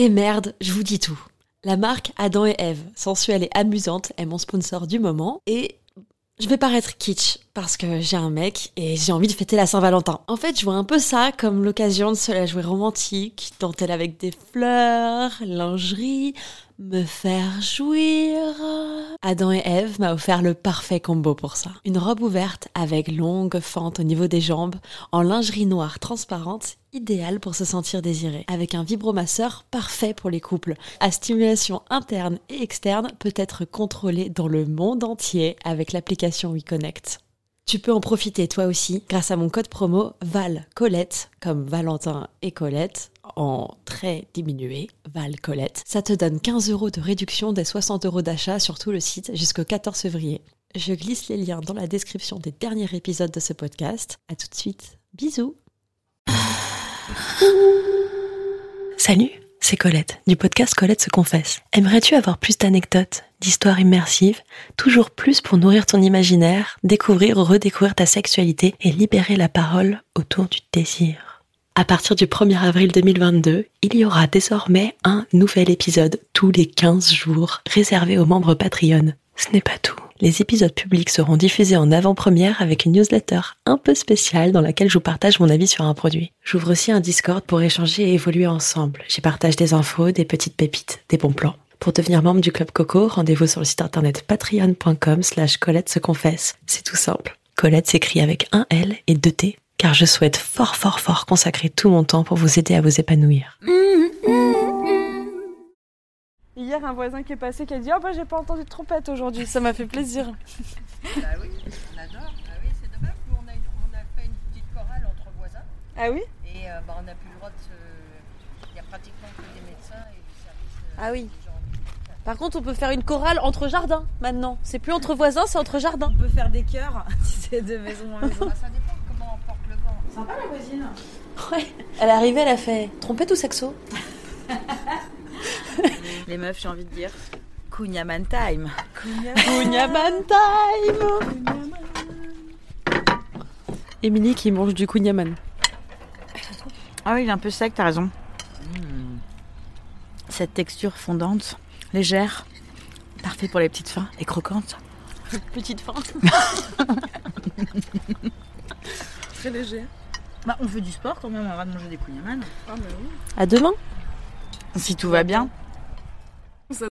Et merde, je vous dis tout. La marque Adam et Eve, sensuelle et amusante, est mon sponsor du moment et je vais paraître kitsch parce que j'ai un mec et j'ai envie de fêter la Saint-Valentin. En fait, je vois un peu ça comme l'occasion de se la jouer romantique, dentelle avec des fleurs, lingerie, me faire jouir. Adam et Eve m'a offert le parfait combo pour ça. Une robe ouverte avec longue fente au niveau des jambes, en lingerie noire transparente, idéale pour se sentir désiré. Avec un vibromasseur parfait pour les couples. À stimulation interne et externe peut être contrôlée dans le monde entier avec l'application WeConnect. Tu peux en profiter toi aussi grâce à mon code promo Val Colette, comme Valentin et Colette, en très diminué, Val Colette. Ça te donne 15 euros de réduction des 60 euros d'achat sur tout le site jusqu'au 14 février. Je glisse les liens dans la description des derniers épisodes de ce podcast. À tout de suite. Bisous. Salut, c'est Colette, du podcast Colette se confesse. Aimerais-tu avoir plus d'anecdotes, d'histoires immersives, toujours plus pour nourrir ton imaginaire, découvrir ou redécouvrir ta sexualité et libérer la parole autour du désir? À partir du 1er avril 2022, il y aura désormais un nouvel épisode tous les 15 jours réservé aux membres Patreon. Ce n'est pas tout. Les épisodes publics seront diffusés en avant-première avec une newsletter un peu spéciale dans laquelle je vous partage mon avis sur un produit. J'ouvre aussi un Discord pour échanger et évoluer ensemble. J'y partage des infos, des petites pépites, des bons plans. Pour devenir membre du Club Coco, rendez-vous sur le site internet patreon.com slash Colette se confesse. C'est tout simple. Colette s'écrit avec un L et deux T, car je souhaite fort fort fort consacrer tout mon temps pour vous aider à vous épanouir. Hier, un voisin qui est passé qui a dit Oh, bah, j'ai pas entendu de trompette aujourd'hui, ça m'a fait plaisir. Bah oui, on adore. Ah oui, c'est dommage. Nous, on a, une- on a fait une petite chorale entre voisins Ah oui? Et euh, bah, on n'a plus le droit de se. Il y a pratiquement que des médecins et du service. euh, Ah oui. Par contre, on peut faire une chorale entre jardins maintenant. C'est plus entre voisins, c'est entre jardins. On peut faire des chœurs si c'est de maison en maison. Bah, ça dépend comment on porte le vent. Sympa la voisine. Ouais. Elle est arrivée, elle a fait trompette ou saxo? Les meufs, j'ai envie de dire. Kunyaman time. Kunyaman time Émilie qui mange du kunyaman. Ah oui, il est un peu sec, t'as raison. Hmm. Cette texture fondante, légère, parfait pour les petites fins et croquante. Petite fin. Très léger. Bah, on fait du sport quand même, on va de manger des kunyaman. À demain Si tout va bien. so